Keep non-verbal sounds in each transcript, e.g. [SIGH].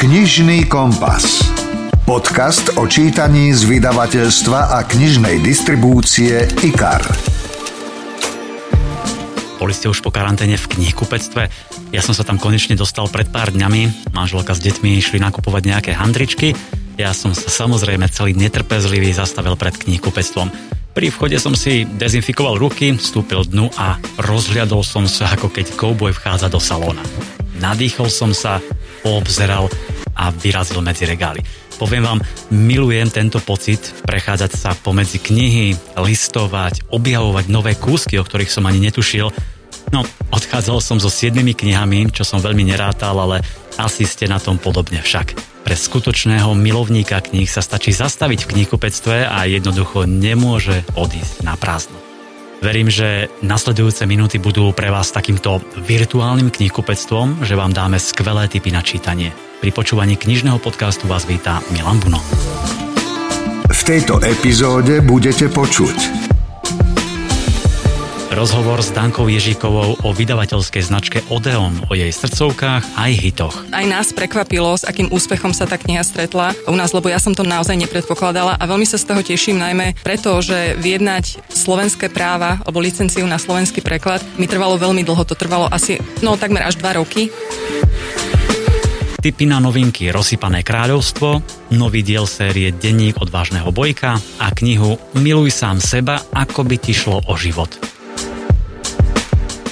Knižný kompas. Podcast o čítaní z vydavateľstva a knižnej distribúcie IKAR. Boli ste už po karanténe v knihkupectve? Ja som sa tam konečne dostal pred pár dňami. Manželka s deťmi išli nakupovať nejaké handričky. Ja som sa samozrejme celý netrpezlivý zastavil pred knihkupectvom. Pri vchode som si dezinfikoval ruky, vstúpil dnu a rozhľadol som sa, ako keď kouboj vchádza do salóna. Nadýchol som sa, poobzeral a vyrazil medzi regály. Poviem vám, milujem tento pocit prechádzať sa pomedzi knihy, listovať, objavovať nové kúsky, o ktorých som ani netušil. No, odchádzal som so siedmimi knihami, čo som veľmi nerátal, ale asi ste na tom podobne však. Pre skutočného milovníka kníh sa stačí zastaviť v knihkupectve a jednoducho nemôže odísť na prázdno. Verím, že nasledujúce minúty budú pre vás takýmto virtuálnym knihkupectvom, že vám dáme skvelé tipy na čítanie. Pri počúvaní knižného podcastu vás vítá Milan Buno. V tejto epizóde budete počuť Rozhovor s Dankou Ježíkovou o vydavateľskej značke Odeon, o jej srdcovkách aj hitoch. Aj nás prekvapilo, s akým úspechom sa tá kniha stretla u nás, lebo ja som to naozaj nepredpokladala a veľmi sa z toho teším najmä preto, že vyjednať slovenské práva alebo licenciu na slovenský preklad mi trvalo veľmi dlho, to trvalo asi, no takmer až dva roky. Tipy na novinky Rozsypané kráľovstvo, nový diel série Denník odvážneho bojka a knihu Miluj sám seba, ako by ti šlo o život.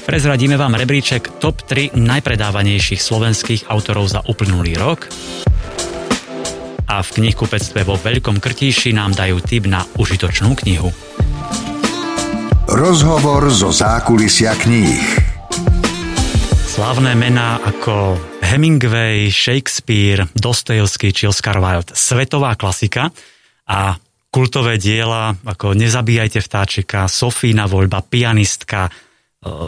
Prezradíme vám rebríček top 3 najpredávanejších slovenských autorov za uplynulý rok. A v knihkupectve vo Veľkom Krtíši nám dajú tip na užitočnú knihu. Rozhovor zo zákulisia kníh. Slávne mená ako Hemingway, Shakespeare, Dostojevský či Oscar Wilde. Svetová klasika a kultové diela ako Nezabíjajte vtáčika, Sofína voľba, pianistka,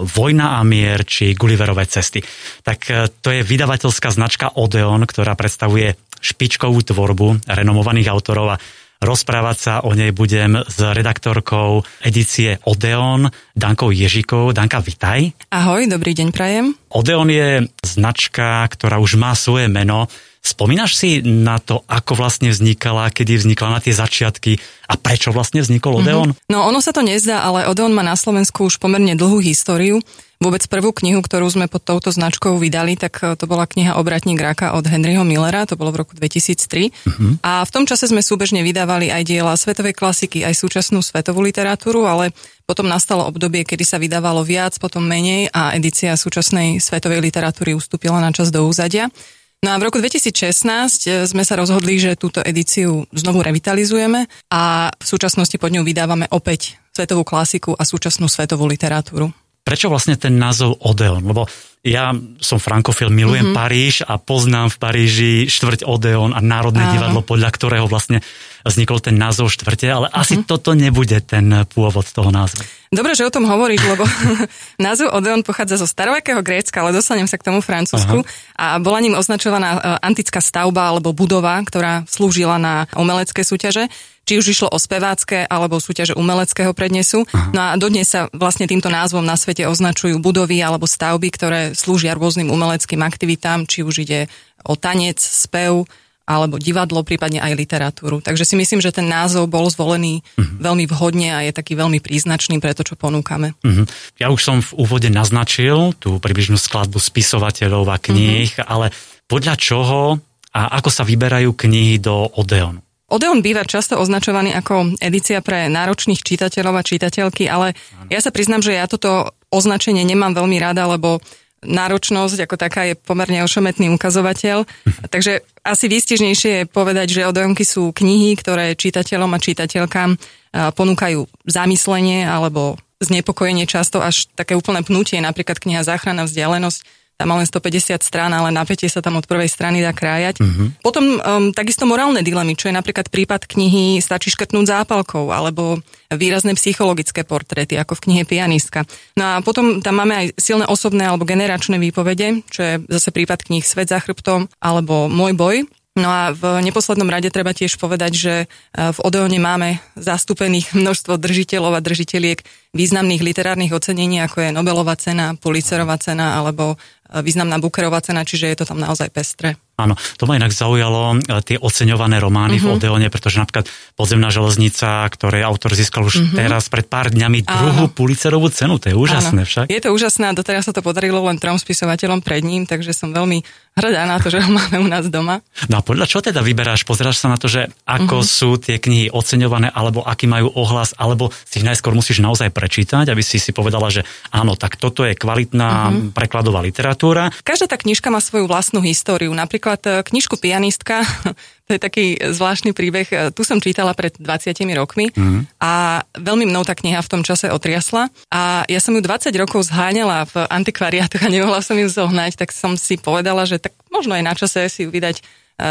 Vojna a mier či Gulliverové cesty. Tak e, to je vydavateľská značka Odeon, ktorá predstavuje špičkovú tvorbu renomovaných autorov a rozprávať sa o nej budem s redaktorkou edície Odeon, Dankou Ježikou. Danka, vitaj. Ahoj, dobrý deň, prajem. Odeon je značka, ktorá už má svoje meno. Spomínaš si na to, ako vlastne vznikala, kedy vznikla na tie začiatky a prečo vlastne vznikol mhm. Odeon? Mm-hmm. No ono sa to nezdá, ale Odeon má na Slovensku už pomerne dlhú históriu. Vôbec prvú knihu, ktorú sme pod touto značkou vydali, tak e, to bola kniha Obratník ráka od Henryho Millera, to bolo v roku 2003. Mm-hmm. A v tom čase sme súbežne vydávali aj diela svetovej klasiky, aj súčasnú svetovú literatúru, ale potom nastalo obdobie, kedy sa vydávalo viac, potom menej a edícia súčasnej svetovej literatúry ustúpila na čas do úzadia. No a v roku 2016 e, sme sa rozhodli, že túto edíciu znovu revitalizujeme a v súčasnosti pod ňou vydávame opäť svetovú klasiku a súčasnú svetovú literatúru. Prečo vlastne ten názov Odeon? Lebo ja som frankofil, milujem mm-hmm. Paríž a poznám v Paríži štvrť Odeon a Národné Áno. divadlo, podľa ktorého vlastne vznikol ten názov štvrte, ale mm-hmm. asi toto nebude ten pôvod toho názvu. Dobre, že o tom hovoríš, lebo [LAUGHS] názov Odeon pochádza zo starovekého Grécka, ale dostanem sa k tomu francúzsku Aha. a bola ním označovaná e, antická stavba alebo budova, ktorá slúžila na umelecké súťaže či už išlo o spevácké alebo súťaže umeleckého prednesu. Aha. No a dodnes sa vlastne týmto názvom na svete označujú budovy alebo stavby, ktoré slúžia rôznym umeleckým aktivitám, či už ide o tanec, spev, alebo divadlo, prípadne aj literatúru. Takže si myslím, že ten názov bol zvolený uh-huh. veľmi vhodne a je taký veľmi príznačný pre to, čo ponúkame. Uh-huh. Ja už som v úvode naznačil tú približnú skladbu spisovateľov a kníh, uh-huh. ale podľa čoho a ako sa vyberajú knihy do Odeonu? Odeon býva často označovaný ako edícia pre náročných čitateľov a čitateľky, ale ja sa priznám, že ja toto označenie nemám veľmi rada, lebo náročnosť ako taká je pomerne ošometný ukazovateľ. [LAUGHS] Takže asi výstižnejšie je povedať, že Odeonky sú knihy, ktoré čitateľom a čitateľkám ponúkajú zamyslenie alebo znepokojenie často až také úplné pnutie, napríklad kniha Záchrana vzdialenosť tam má len 150 strán, ale napätie sa tam od prvej strany dá krájať. Uh-huh. Potom um, takisto morálne dilemy, čo je napríklad prípad knihy Stačí škrtnúť zápalkou, alebo výrazné psychologické portréty, ako v knihe Pianistka. No a potom tam máme aj silné osobné alebo generačné výpovede, čo je zase prípad kníh Svet za chrbtom alebo Môj boj. No a v neposlednom rade treba tiež povedať, že e, v Odeone máme zastúpených [LAUGHS] množstvo držiteľov a držiteľiek významných literárnych ocenení, ako je Nobelová cena, Pulitzerová cena alebo významná Bookerová cena, čiže je to tam naozaj pestré. Áno, to ma inak zaujalo e, tie oceňované romány uh-huh. v mhm. Odeone, pretože napríklad Podzemná železnica, ktoré autor získal už uh-huh. teraz pred pár dňami druhú Pulitzerovú cenu, to je úžasné Áno. však. Je to úžasné a doteraz sa to podarilo len trom spisovateľom pred ním, takže som veľmi hrdá na to, že ho [LAUGHS] máme u nás doma. No a podľa čo teda vyberáš? Pozeráš sa na to, že ako uh-huh. sú tie knihy oceňované, alebo aký majú ohlas, alebo si ich najskôr musíš naozaj prečítať, aby si si povedala, že áno, tak toto je kvalitná uh-huh. prekladová literatúra. Každá tá knižka má svoju vlastnú históriu. Napríklad e, knižku Pianistka, [LAUGHS] to je taký zvláštny príbeh. E, tu som čítala pred 20 rokmi uh-huh. a veľmi mnou tá kniha v tom čase otriasla. A ja som ju 20 rokov zháňala v antikvariátoch a nemohla som ju zohnať, tak som si povedala, že tak možno je na čase si ju vydať e,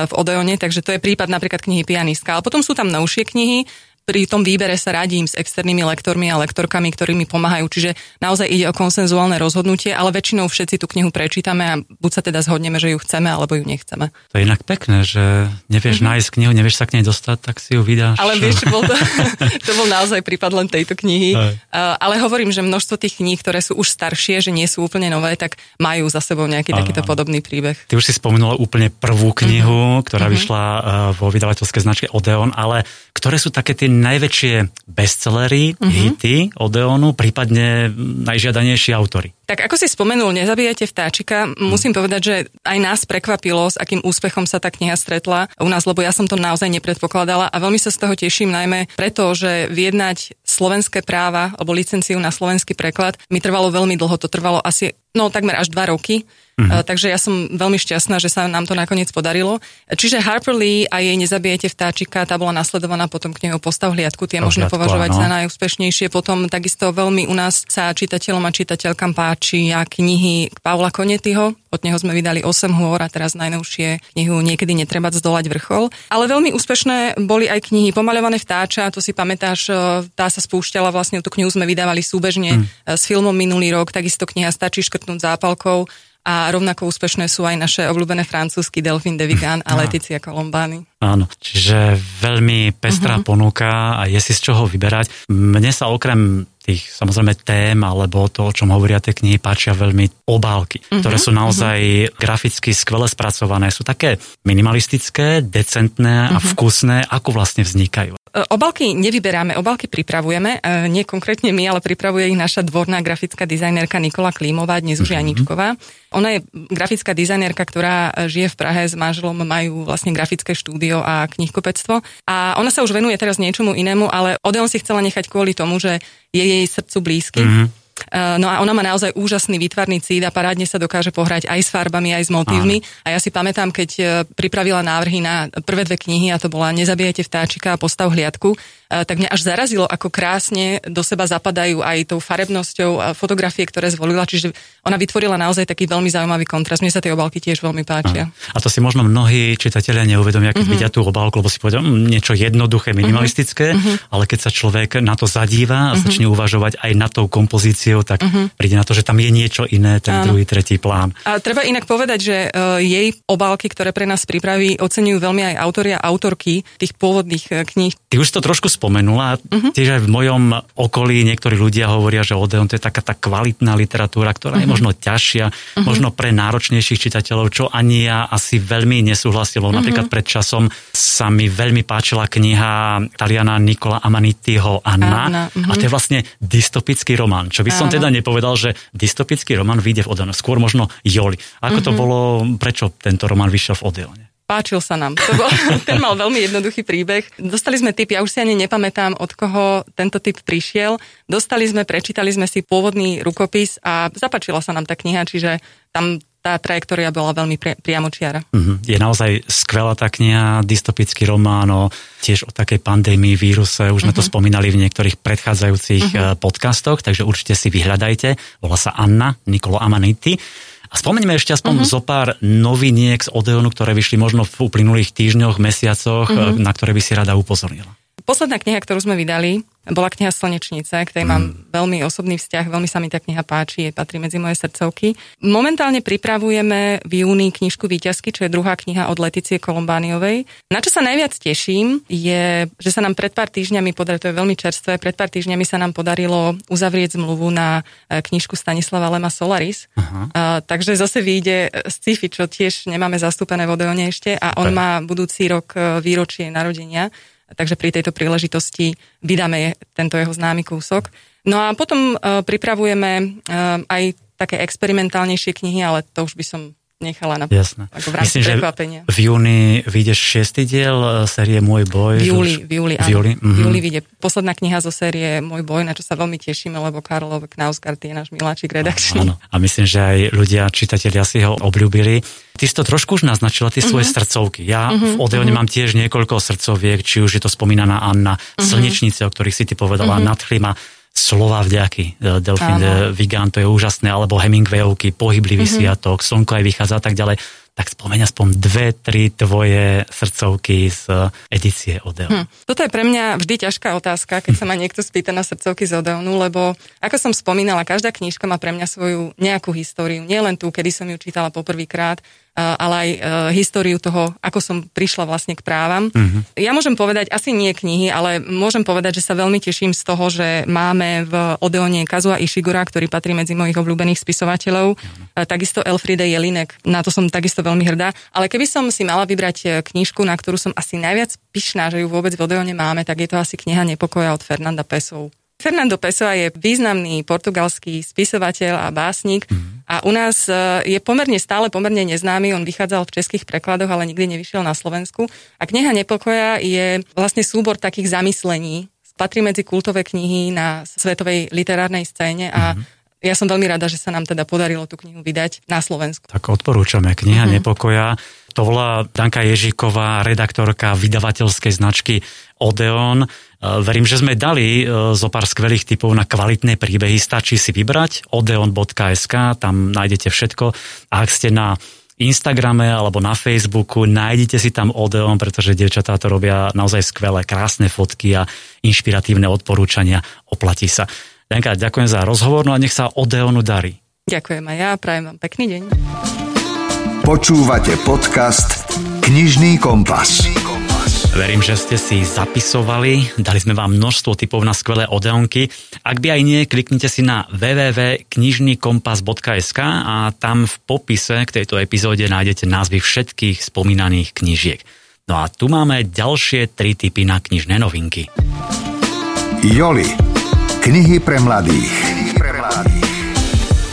v Odeone, takže to je prípad napríklad knihy Pianistka. Ale potom sú tam novšie knihy, pri tom výbere sa radím s externými lektormi a lektorkami, ktorí mi pomáhajú. Čiže naozaj ide o konsenzuálne rozhodnutie, ale väčšinou všetci tú knihu prečítame a buď sa teda zhodneme, že ju chceme, alebo ju nechceme. To je inak pekné, že nevieš mm-hmm. nájsť knihu, nevieš sa k nej dostať, tak si ju vydáš. Ale vieš, bol to, [LAUGHS] to bol naozaj prípad len tejto knihy. Aj. ale hovorím, že množstvo tých kníh, ktoré sú už staršie, že nie sú úplne nové, tak majú za sebou nejaký ano, takýto podobný príbeh. Ty už si spomenula úplne prvú knihu, mm-hmm. ktorá mm-hmm. vyšla uh, vo vydavateľskej značke Odeon, ale ktoré sú také tie najväčšie bestsellery, uh-huh. hity Odeonu, prípadne najžiadanejší autory? Tak ako si spomenul, Nezabijajte vtáčika, musím povedať, že aj nás prekvapilo, s akým úspechom sa tá kniha stretla u nás, lebo ja som to naozaj nepredpokladala a veľmi sa z toho teším, najmä preto, že vyjednať slovenské práva alebo licenciu na slovenský preklad mi trvalo veľmi dlho, to trvalo asi no takmer až dva roky. Uh-huh. Takže ja som veľmi šťastná, že sa nám to nakoniec podarilo. Čiže Harper Lee a jej Nezabijete vtáčika, tá bola nasledovaná potom k neho Postav hliadku, tie možno považovať no. za najúspešnejšie. Potom takisto veľmi u nás sa čitateľom a čitateľkám páčia knihy Paula Konetyho, od neho sme vydali 8 hôr a teraz najnovšie knihu Niekedy netreba zdolať vrchol. Ale veľmi úspešné boli aj knihy Pomaľované vtáča, to si pamätáš, e, tá sa spúšťala, vlastne tú knihu sme vydávali súbežne mm. s filmom minulý rok, takisto kniha Stačí škrtnúť zápalkou a rovnako úspešné sú aj naše obľúbené francúzsky Delphine de Vigan a Leticia Colombani. Áno, čiže veľmi pestrá uh-huh. ponuka a je si z čoho vyberať. Mne sa okrem tých samozrejme tém alebo to, o čom hovoria tie knihy, páčia veľmi obálky, uh-huh. ktoré sú naozaj uh-huh. graficky skvele spracované. Sú také minimalistické, decentné a uh-huh. vkusné. Ako vlastne vznikajú? E, obalky nevyberáme, obalky pripravujeme, e, nie konkrétne my, ale pripravuje ich naša dvorná grafická dizajnerka Nikola Klímová, dnes už Janičková. Ona je grafická dizajnerka, ktorá žije v Prahe s manželom, majú vlastne grafické štúdio a knihkupectvo. A ona sa už venuje teraz niečomu inému, ale Odeon si chcela nechať kvôli tomu, že je jej srdcu blízky. Mm-hmm No a ona má naozaj úžasný výtvarný cít a parádne sa dokáže pohrať aj s farbami, aj s motívmi. Áno. A ja si pamätám, keď e, pripravila návrhy na prvé dve knihy, a to bola Nezabijajte vtáčika a Postav hliadku, tak mňa až zarazilo, ako krásne do seba zapadajú aj tou farebnosťou fotografie, ktoré zvolila. Čiže ona vytvorila naozaj taký veľmi zaujímavý kontrast. Mne sa tie obálky tiež veľmi páčia. A to si možno mnohí čitatelia neuvedomia, keď mm-hmm. vidia tú obálku, lebo si povedia mm, niečo jednoduché, minimalistické, mm-hmm. ale keď sa človek na to zadíva a mm-hmm. začne uvažovať aj na tou kompozíciou, tak uh-huh. príde na to, že tam je niečo iné, ten Áno. druhý, tretí plán. A treba inak povedať, že uh, jej obálky, ktoré pre nás pripraví, oceňujú veľmi aj autoria a autorky tých pôvodných uh, kníh. Ty už to trošku spomenula, uh-huh. tiež aj v mojom okolí niektorí ľudia hovoria, že Odeon to je taká tá kvalitná literatúra, ktorá uh-huh. je možno ťažšia, uh-huh. možno pre náročnejších čitateľov, čo ani ja asi veľmi nesúhlasilo. Uh-huh. Napríklad pred časom sa mi veľmi páčila kniha Taliana Nikola Amanitiho Anna, Anna uh-huh. a to je vlastne dystopický román, čo by som teda nepovedal, že dystopický román vyjde v Odeone. Skôr možno Joli. Ako mm-hmm. to mhm. bolo, prečo tento román vyšiel v Odeone? Páčil sa nám. To bol, [LAUGHS] ten mal veľmi jednoduchý príbeh. Dostali sme typ, ja už si ani nepamätám, od koho tento typ prišiel. Dostali sme, prečítali sme si pôvodný rukopis a zapačila sa nám tá kniha, čiže tam tá trajektória bola veľmi pri, priamočiara. Uh-huh. Je naozaj skvelá tá kniha, dystopický román o, tiež o takej pandémii, víruse. Už sme uh-huh. to mhm. spomínali v niektorých predchádzajúcich uh-huh. podcastoch, takže určite si vyhľadajte. Volá sa Anna Nikolo Amaniti. A spomeňme ešte aspoň uh-huh. zo pár noviniek z Odeonu, ktoré vyšli možno v uplynulých týždňoch, mesiacoch, uh-huh. na ktoré by si rada upozornila. Posledná kniha, ktorú sme vydali, bola kniha Slnečnice, ktorej mm. mám veľmi osobný vzťah, veľmi sa mi tá kniha páči, patrí medzi moje srdcovky. Momentálne pripravujeme v júni knižku Výťazky, čo je druhá kniha od Leticie Kolombániovej. Na čo sa najviac teším, je, že sa nám pred pár týždňami podarilo, to je veľmi čerstvé, pred pár týždňami sa nám podarilo uzavrieť zmluvu na e, knižku Stanislava Lema Solaris. Uh-huh. A, takže zase vyjde sci-fi, čo tiež nemáme zastúpené v Odeone ešte a on okay. má budúci rok e, výročie narodenia takže pri tejto príležitosti vydáme tento jeho známy kúsok. No a potom uh, pripravujeme uh, aj také experimentálnejšie knihy, ale to už by som nechala na Jasné. ako v rámci Myslím, prekvapenia. v júni vyjde šiestý diel e, série Môj boj. V júli, v júli, áno. V júli, mm-hmm. v júli vyjde posledná kniha zo série Môj boj, na čo sa veľmi tešíme, lebo Karlo Knausgard je náš miláčik redakčný. Áno. A myslím, že aj ľudia, čitatelia si ho obľúbili. Ty si to trošku už naznačila, tie svoje uh-huh. srdcovky. Ja uh-huh. v Odeone uh-huh. mám tiež niekoľko srdcoviek, či už je to spomínaná Anna, uh-huh. Slnečnice, o ktorých si ty povedala, uh-huh. nadchlima slova vďaky. E, Delfín de Vigan, to je úžasné, alebo Hemingwayovky, Pohyblivý uh-huh. sviatok, Slnko aj vychádza a tak ďalej tak spomeň aspoň dve, tri tvoje srdcovky z edície Odeon. Hm. Toto je pre mňa vždy ťažká otázka, keď sa ma niekto spýta na srdcovky z Odeonu, lebo ako som spomínala, každá knižka má pre mňa svoju nejakú históriu. Nie len tú, kedy som ju čítala poprvýkrát, ale aj e, históriu toho, ako som prišla vlastne k právam. Uh-huh. Ja môžem povedať, asi nie knihy, ale môžem povedať, že sa veľmi teším z toho, že máme v Odeone Kazua Ishigura, ktorý patrí medzi mojich obľúbených spisovateľov, uh-huh. takisto Elfriede Jelinek, na to som takisto veľmi hrdá. Ale keby som si mala vybrať e, knižku, na ktorú som asi najviac pyšná, že ju vôbec v Odeone máme, tak je to asi kniha Nepokoja od Fernanda Pesov. Fernando Pessoa je významný portugalský spisovateľ a básnik mm. A u nás e, je pomerne stále pomerne neznámy, on vychádzal v českých prekladoch, ale nikdy nevyšiel na Slovensku. A kniha Nepokoja je vlastne súbor takých zamyslení, patrí medzi kultové knihy na svetovej literárnej scéne a mm ja som veľmi rada, že sa nám teda podarilo tú knihu vydať na Slovensku. Tak odporúčame. Kniha mm-hmm. Nepokoja. To volá Danka Ježíková, redaktorka vydavateľskej značky Odeon. E, verím, že sme dali e, zo pár skvelých typov na kvalitné príbehy. Stačí si vybrať odeon.sk, tam nájdete všetko. A ak ste na Instagrame alebo na Facebooku, nájdete si tam Odeon, pretože dievčatá to robia naozaj skvelé, krásne fotky a inšpiratívne odporúčania. Oplatí sa. Danka, ďakujem za rozhovor, no a nech sa Odeonu darí. Ďakujem aj ja, prajem vám pekný deň. Počúvate podcast Knižný kompas. Verím, že ste si zapisovali, dali sme vám množstvo typov na skvelé odeonky. Ak by aj nie, kliknite si na www.knižnykompas.sk a tam v popise k tejto epizóde nájdete názvy všetkých spomínaných knižiek. No a tu máme ďalšie tri typy na knižné novinky. Joli Knihy pre mladých.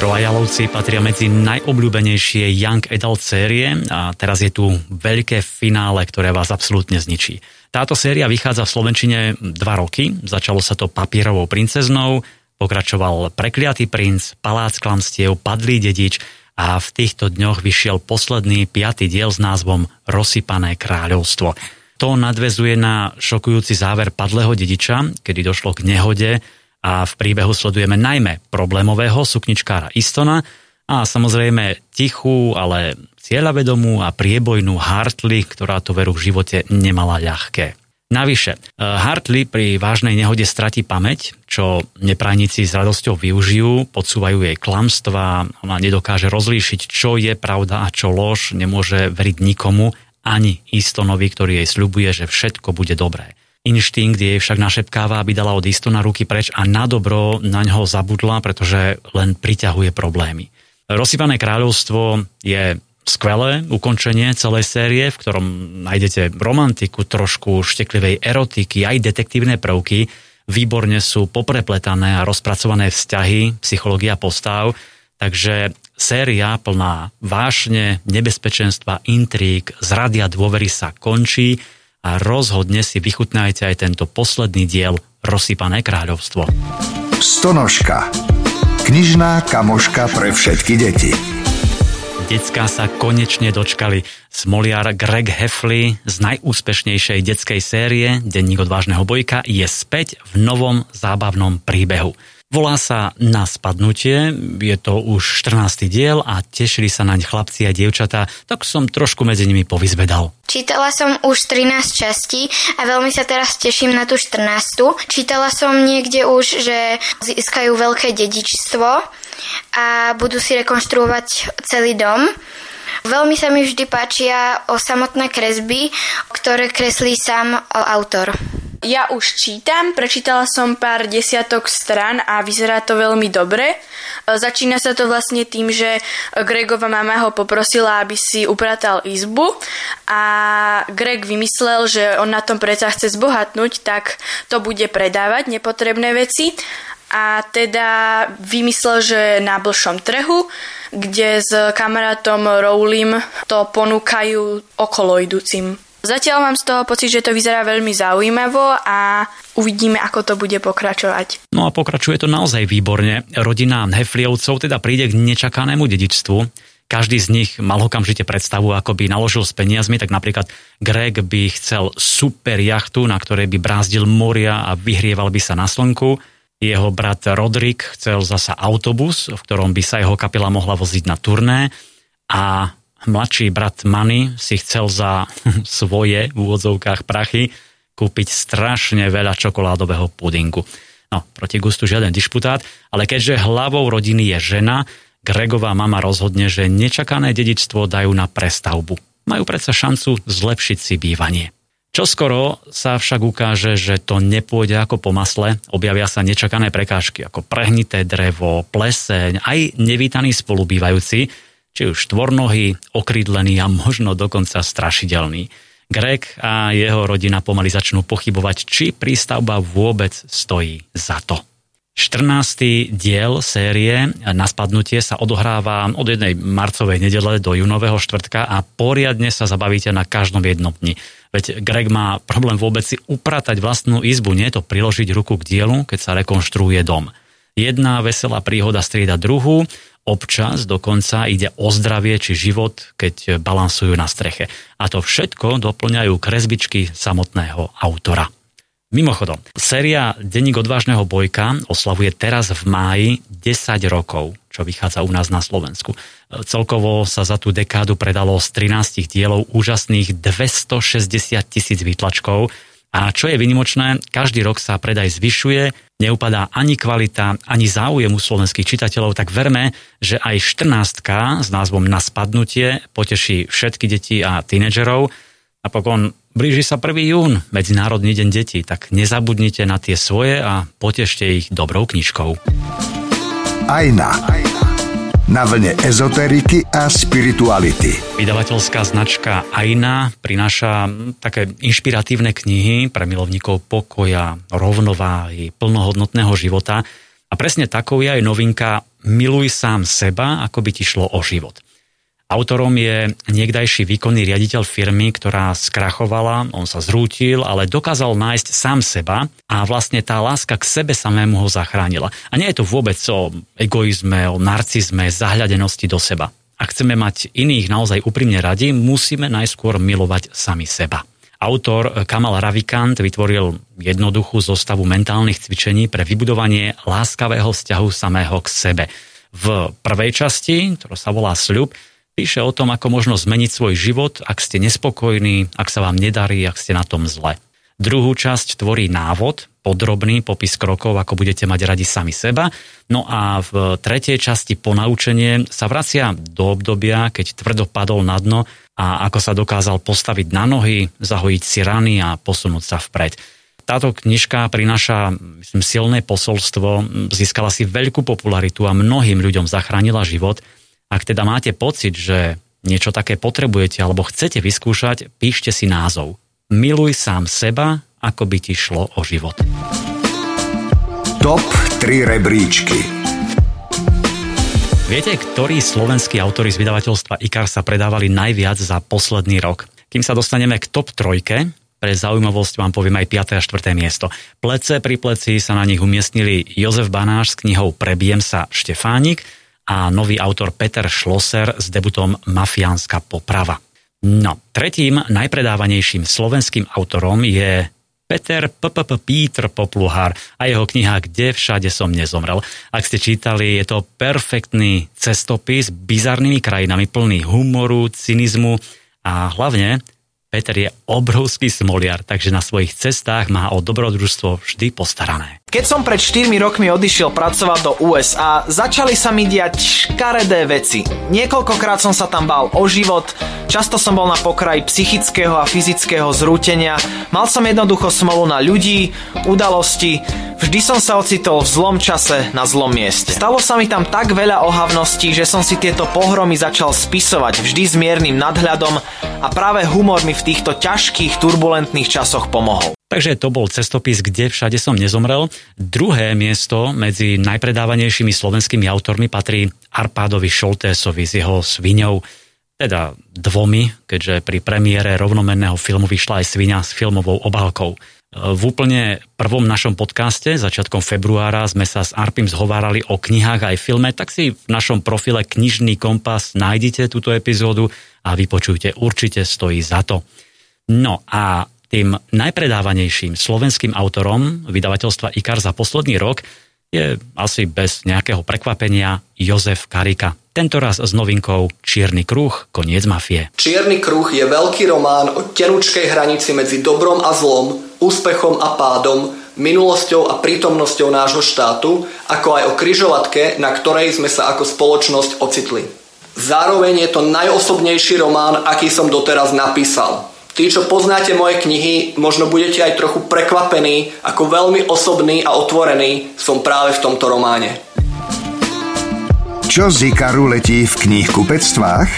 Royalovci patria medzi najobľúbenejšie Young Adult série a teraz je tu veľké finále, ktoré vás absolútne zničí. Táto séria vychádza v Slovenčine dva roky, začalo sa to papierovou princeznou, pokračoval Prekliatý princ, Palác klamstiev, Padlý dedič a v týchto dňoch vyšiel posledný piatý diel s názvom Rozsypané kráľovstvo. To nadvezuje na šokujúci záver Padlého dediča, kedy došlo k nehode a v príbehu sledujeme najmä problémového sukničkára Istona a samozrejme tichú, ale cieľavedomú a priebojnú Hartley, ktorá to veru v živote nemala ľahké. Navyše, eh, Hartley pri vážnej nehode stratí pamäť, čo neprajníci s radosťou využijú, podsúvajú jej klamstva, ona nedokáže rozlíšiť, čo je pravda a čo lož, nemôže veriť nikomu, ani Istonovi, ktorý jej sľubuje, že všetko bude dobré. Inštinkt jej však našepkáva, aby dala od Istona ruky preč a na dobro na ňo zabudla, pretože len priťahuje problémy. Rozsypané kráľovstvo je skvelé ukončenie celej série, v ktorom nájdete romantiku, trošku šteklivej erotiky, aj detektívne prvky. Výborne sú poprepletané a rozpracované vzťahy, psychológia postav, takže séria plná vášne, nebezpečenstva, intrík, zradia dôvery sa končí a rozhodne si vychutnajte aj tento posledný diel Rozsypané kráľovstvo. Stonožka. Knižná kamoška pre všetky deti. Decká sa konečne dočkali. Smoliar Greg Heffley z najúspešnejšej detskej série Denník odvážneho bojka je späť v novom zábavnom príbehu. Volá sa Na spadnutie, je to už 14. diel a tešili sa naň chlapci a dievčatá, tak som trošku medzi nimi povyzvedal. Čítala som už 13 častí a veľmi sa teraz teším na tú 14. Čítala som niekde už, že získajú veľké dedičstvo a budú si rekonštruovať celý dom. Veľmi sa mi vždy páčia o samotné kresby, ktoré kreslí sám autor. Ja už čítam, prečítala som pár desiatok stran a vyzerá to veľmi dobre. E, začína sa to vlastne tým, že Gregova mama ho poprosila, aby si upratal izbu a Greg vymyslel, že on na tom predsa chce zbohatnúť, tak to bude predávať nepotrebné veci a teda vymyslel, že na blšom trhu, kde s kamarátom Rowlim to ponúkajú okolo idúcim Zatiaľ mám z toho pocit, že to vyzerá veľmi zaujímavo a uvidíme, ako to bude pokračovať. No a pokračuje to naozaj výborne. Rodina Hefliovcov teda príde k nečakanému dedičstvu. Každý z nich mal okamžite predstavu, ako by naložil s peniazmi, tak napríklad Greg by chcel super jachtu, na ktorej by brázdil moria a vyhrieval by sa na slnku. Jeho brat Rodrik chcel zasa autobus, v ktorom by sa jeho kapela mohla voziť na turné a mladší brat Manny si chcel za [LAUGHS] svoje v úvodzovkách prachy kúpiť strašne veľa čokoládového pudingu. No, proti gustu žiaden dišputát, ale keďže hlavou rodiny je žena, Gregová mama rozhodne, že nečakané dedičstvo dajú na prestavbu. Majú predsa šancu zlepšiť si bývanie. Čoskoro sa však ukáže, že to nepôjde ako po masle, objavia sa nečakané prekážky ako prehnité drevo, pleseň, aj nevítaní spolubývajúci, či už štvornohý, okrídlený a možno dokonca strašidelný. Greg a jeho rodina pomaly začnú pochybovať, či prístavba vôbec stojí za to. 14. diel série na spadnutie sa odohráva od jednej marcovej nedele do junového štvrtka a poriadne sa zabavíte na každom jednom dni. Veď Greg má problém vôbec si upratať vlastnú izbu, nie to priložiť ruku k dielu, keď sa rekonštruuje dom. Jedna veselá príhoda strieda druhú Občas dokonca ide o zdravie či život, keď balansujú na streche. A to všetko doplňajú kresbičky samotného autora. Mimochodom, séria Denník odvážneho bojka oslavuje teraz v máji 10 rokov, čo vychádza u nás na Slovensku. Celkovo sa za tú dekádu predalo z 13 dielov úžasných 260 tisíc výtlačkov, a čo je vynimočné, každý rok sa predaj zvyšuje, neupadá ani kvalita, ani záujem u slovenských čitateľov, tak verme, že aj 14 s názvom Na spadnutie poteší všetky deti a tínedžerov. Napokon blíži sa 1. jún, Medzinárodný deň detí, tak nezabudnite na tie svoje a potešte ich dobrou knižkou. Ajna. Ajna na vlne ezoteriky a spirituality. Vydavateľská značka Aina prináša také inšpiratívne knihy pre milovníkov pokoja, rovnováhy, plnohodnotného života. A presne takou je aj novinka Miluj sám seba, ako by ti šlo o život. Autorom je niekdajší výkonný riaditeľ firmy, ktorá skrachovala, on sa zrútil, ale dokázal nájsť sám seba a vlastne tá láska k sebe samému ho zachránila. A nie je to vôbec o egoizme, o narcizme, zahľadenosti do seba. Ak chceme mať iných naozaj úprimne radi, musíme najskôr milovať sami seba. Autor Kamal Ravikant vytvoril jednoduchú zostavu mentálnych cvičení pre vybudovanie láskavého vzťahu samého k sebe. V prvej časti, ktorá sa volá Sľub, Píše o tom, ako možno zmeniť svoj život, ak ste nespokojní, ak sa vám nedarí, ak ste na tom zle. Druhú časť tvorí návod, podrobný popis krokov, ako budete mať radi sami seba. No a v tretej časti ponaučenie sa vracia do obdobia, keď tvrdo padol na dno a ako sa dokázal postaviť na nohy, zahojiť si rany a posunúť sa vpred. Táto knižka prináša myslím, silné posolstvo, získala si veľkú popularitu a mnohým ľuďom zachránila život – ak teda máte pocit, že niečo také potrebujete alebo chcete vyskúšať, píšte si názov. Miluj sám seba, ako by ti šlo o život. Top 3 rebríčky Viete, ktorí slovenskí autory z vydavateľstva IKAR sa predávali najviac za posledný rok? Kým sa dostaneme k top trojke, pre zaujímavosť vám poviem aj 5. a 4. miesto. Plece pri pleci sa na nich umiestnili Jozef Banáš s knihou Prebijem sa Štefánik, a nový autor Peter Schlosser s debutom Mafiánska poprava. No, tretím najpredávanejším slovenským autorom je Peter PPP Peter Popluhár a jeho kniha Kde všade som nezomrel. Ak ste čítali, je to perfektný cestopis bizarnými krajinami plný humoru, cynizmu a hlavne Peter je obrovský smoliar, takže na svojich cestách má o dobrodružstvo vždy postarané. Keď som pred 4 rokmi odišiel pracovať do USA, začali sa mi diať škaredé veci. Niekoľkokrát som sa tam bál o život, často som bol na pokraji psychického a fyzického zrútenia, mal som jednoducho smolu na ľudí, udalosti, vždy som sa ocitol v zlom čase na zlom mieste. Stalo sa mi tam tak veľa ohavností, že som si tieto pohromy začal spisovať vždy s miernym nadhľadom a práve humor mi v týchto ťažkých, turbulentných časoch pomohol. Takže to bol cestopis, kde všade som nezomrel. Druhé miesto medzi najpredávanejšími slovenskými autormi patrí Arpádovi Šoltésovi s jeho sviňou, teda dvomi, keďže pri premiére rovnomenného filmu vyšla aj svinia s filmovou obálkou. V úplne prvom našom podcaste, začiatkom februára, sme sa s Arpim zhovárali o knihách aj filme, tak si v našom profile Knižný kompas nájdete túto epizódu a vypočujte, určite stojí za to. No a tým najpredávanejším slovenským autorom vydavateľstva IKAR za posledný rok je asi bez nejakého prekvapenia Jozef Karika. Tento raz s novinkou Čierny kruh, koniec mafie. Čierny kruh je veľký román o tenučkej hranici medzi dobrom a zlom, úspechom a pádom, minulosťou a prítomnosťou nášho štátu, ako aj o kryžovatke, na ktorej sme sa ako spoločnosť ocitli. Zároveň je to najosobnejší román, aký som doteraz napísal. Tí, čo poznáte moje knihy, možno budete aj trochu prekvapení, ako veľmi osobný a otvorený som práve v tomto románe. Čo z Ikaru letí v knihkupectvách?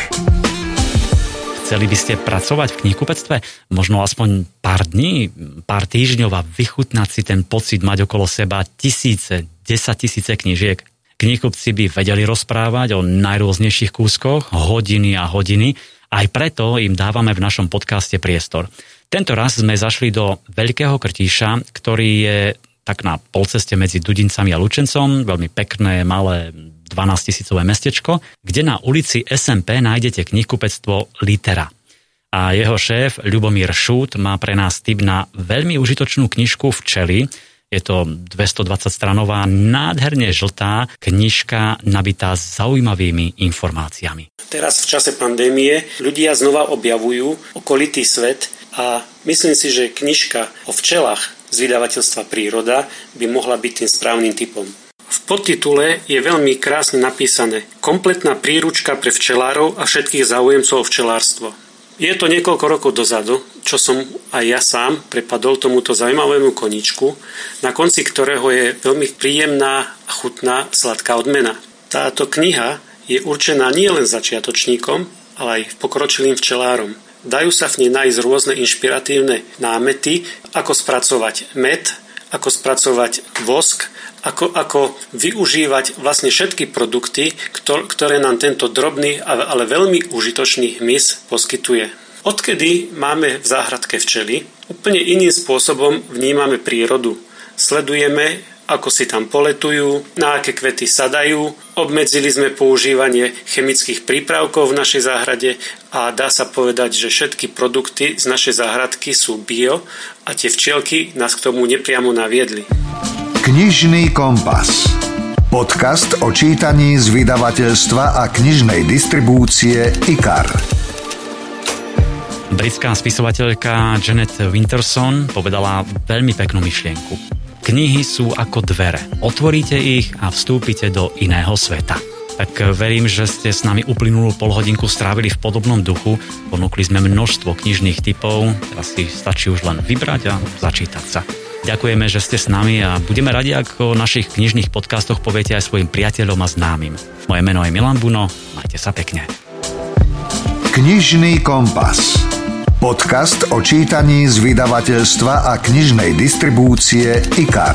Chceli by ste pracovať v knihkupectve? Možno aspoň pár dní, pár týždňov a vychutnať si ten pocit mať okolo seba tisíce, desať tisíce knižiek. Knihkupci by vedeli rozprávať o najrôznejších kúskoch, hodiny a hodiny, aj preto im dávame v našom podcaste priestor. Tento raz sme zašli do Veľkého Krtíša, ktorý je tak na polceste medzi Dudincami a Lučencom, veľmi pekné, malé 12 tisícové mestečko, kde na ulici SMP nájdete knihkupectvo Litera. A jeho šéf Ľubomír Šút má pre nás tip na veľmi užitočnú knižku Včely, je to 220 stranová, nádherne žltá knižka nabitá zaujímavými informáciami. Teraz v čase pandémie ľudia znova objavujú okolitý svet a myslím si, že knižka o včelách z vydavateľstva Príroda by mohla byť tým správnym typom. V podtitule je veľmi krásne napísané Kompletná príručka pre včelárov a všetkých záujemcov o včelárstvo. Je to niekoľko rokov dozadu, čo som aj ja sám prepadol tomuto zaujímavému koničku, na konci ktorého je veľmi príjemná a chutná sladká odmena. Táto kniha je určená nielen začiatočníkom, ale aj pokročilým včelárom. Dajú sa v nej nájsť rôzne inšpiratívne námety, ako spracovať med, ako spracovať vosk, ako, ako využívať vlastne všetky produkty, ktoré nám tento drobný, ale veľmi užitočný hmyz poskytuje. Odkedy máme v záhradke včely, úplne iným spôsobom vnímame prírodu. Sledujeme, ako si tam poletujú, na aké kvety sadajú, obmedzili sme používanie chemických prípravkov v našej záhrade a dá sa povedať, že všetky produkty z našej záhradky sú bio a tie včielky nás k tomu nepriamo naviedli. Knižný kompas. Podcast o čítaní z vydavateľstva a knižnej distribúcie IKAR. Britská spisovateľka Janet Winterson povedala veľmi peknú myšlienku. Knihy sú ako dvere. Otvoríte ich a vstúpite do iného sveta. Tak verím, že ste s nami uplynulú polhodinku strávili v podobnom duchu. Ponúkli sme množstvo knižných typov, teraz si stačí už len vybrať a začítať sa. Ďakujeme, že ste s nami a budeme radi, ak o našich knižných podcastoch poviete aj svojim priateľom a známym. Moje meno je Milan Buno, majte sa pekne. Knižný kompas. Podcast o čítaní z vydavateľstva a knižnej distribúcie IKAR.